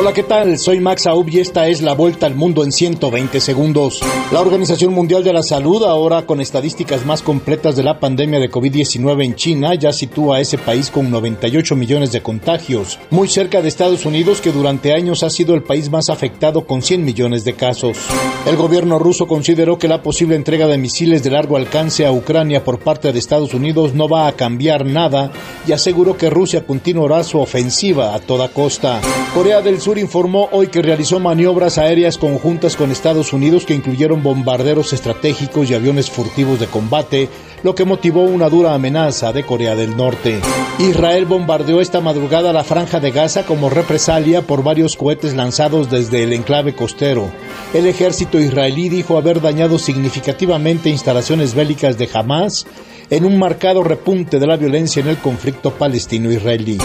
Hola, ¿qué tal? Soy Max Aub y esta es la vuelta al mundo en 120 segundos. La Organización Mundial de la Salud, ahora con estadísticas más completas de la pandemia de COVID-19 en China, ya sitúa a ese país con 98 millones de contagios, muy cerca de Estados Unidos, que durante años ha sido el país más afectado con 100 millones de casos. El gobierno ruso consideró que la posible entrega de misiles de largo alcance a Ucrania por parte de Estados Unidos no va a cambiar nada y aseguró que Rusia continuará su ofensiva a toda costa. Corea del Sur informó hoy que realizó maniobras aéreas conjuntas con Estados Unidos que incluyeron bombarderos estratégicos y aviones furtivos de combate, lo que motivó una dura amenaza de Corea del Norte. Israel bombardeó esta madrugada la franja de Gaza como represalia por varios cohetes lanzados desde el enclave costero. El ejército israelí dijo haber dañado significativamente instalaciones bélicas de Hamas en un marcado repunte de la violencia en el conflicto palestino-israelí.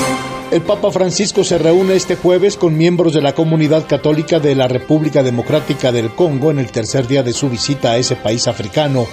El Papa Francisco se reúne este jueves con miembros de la comunidad católica de la República Democrática del Congo en el tercer día de su visita a ese país africano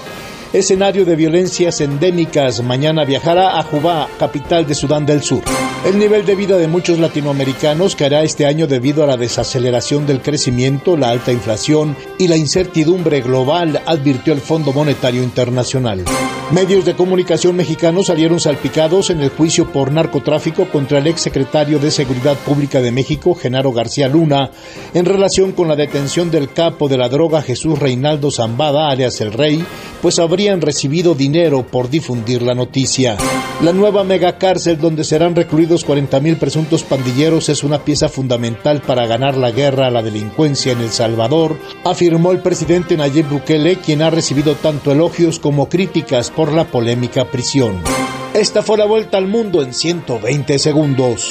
escenario de violencias endémicas. Mañana viajará a Jubá, capital de Sudán del Sur. El nivel de vida de muchos latinoamericanos caerá este año debido a la desaceleración del crecimiento, la alta inflación y la incertidumbre global, advirtió el Fondo Monetario Internacional. Medios de comunicación mexicanos salieron salpicados en el juicio por narcotráfico contra el exsecretario de Seguridad Pública de México, Genaro García Luna, en relación con la detención del capo de la droga Jesús Reinaldo Zambada, alias El Rey, pues habrían recibido dinero por difundir la noticia. La nueva megacárcel donde serán recluidos 40.000 presuntos pandilleros es una pieza fundamental para ganar la guerra a la delincuencia en El Salvador, afirmó el presidente Nayib Bukele, quien ha recibido tanto elogios como críticas por la polémica prisión. Esta fue la vuelta al mundo en 120 segundos.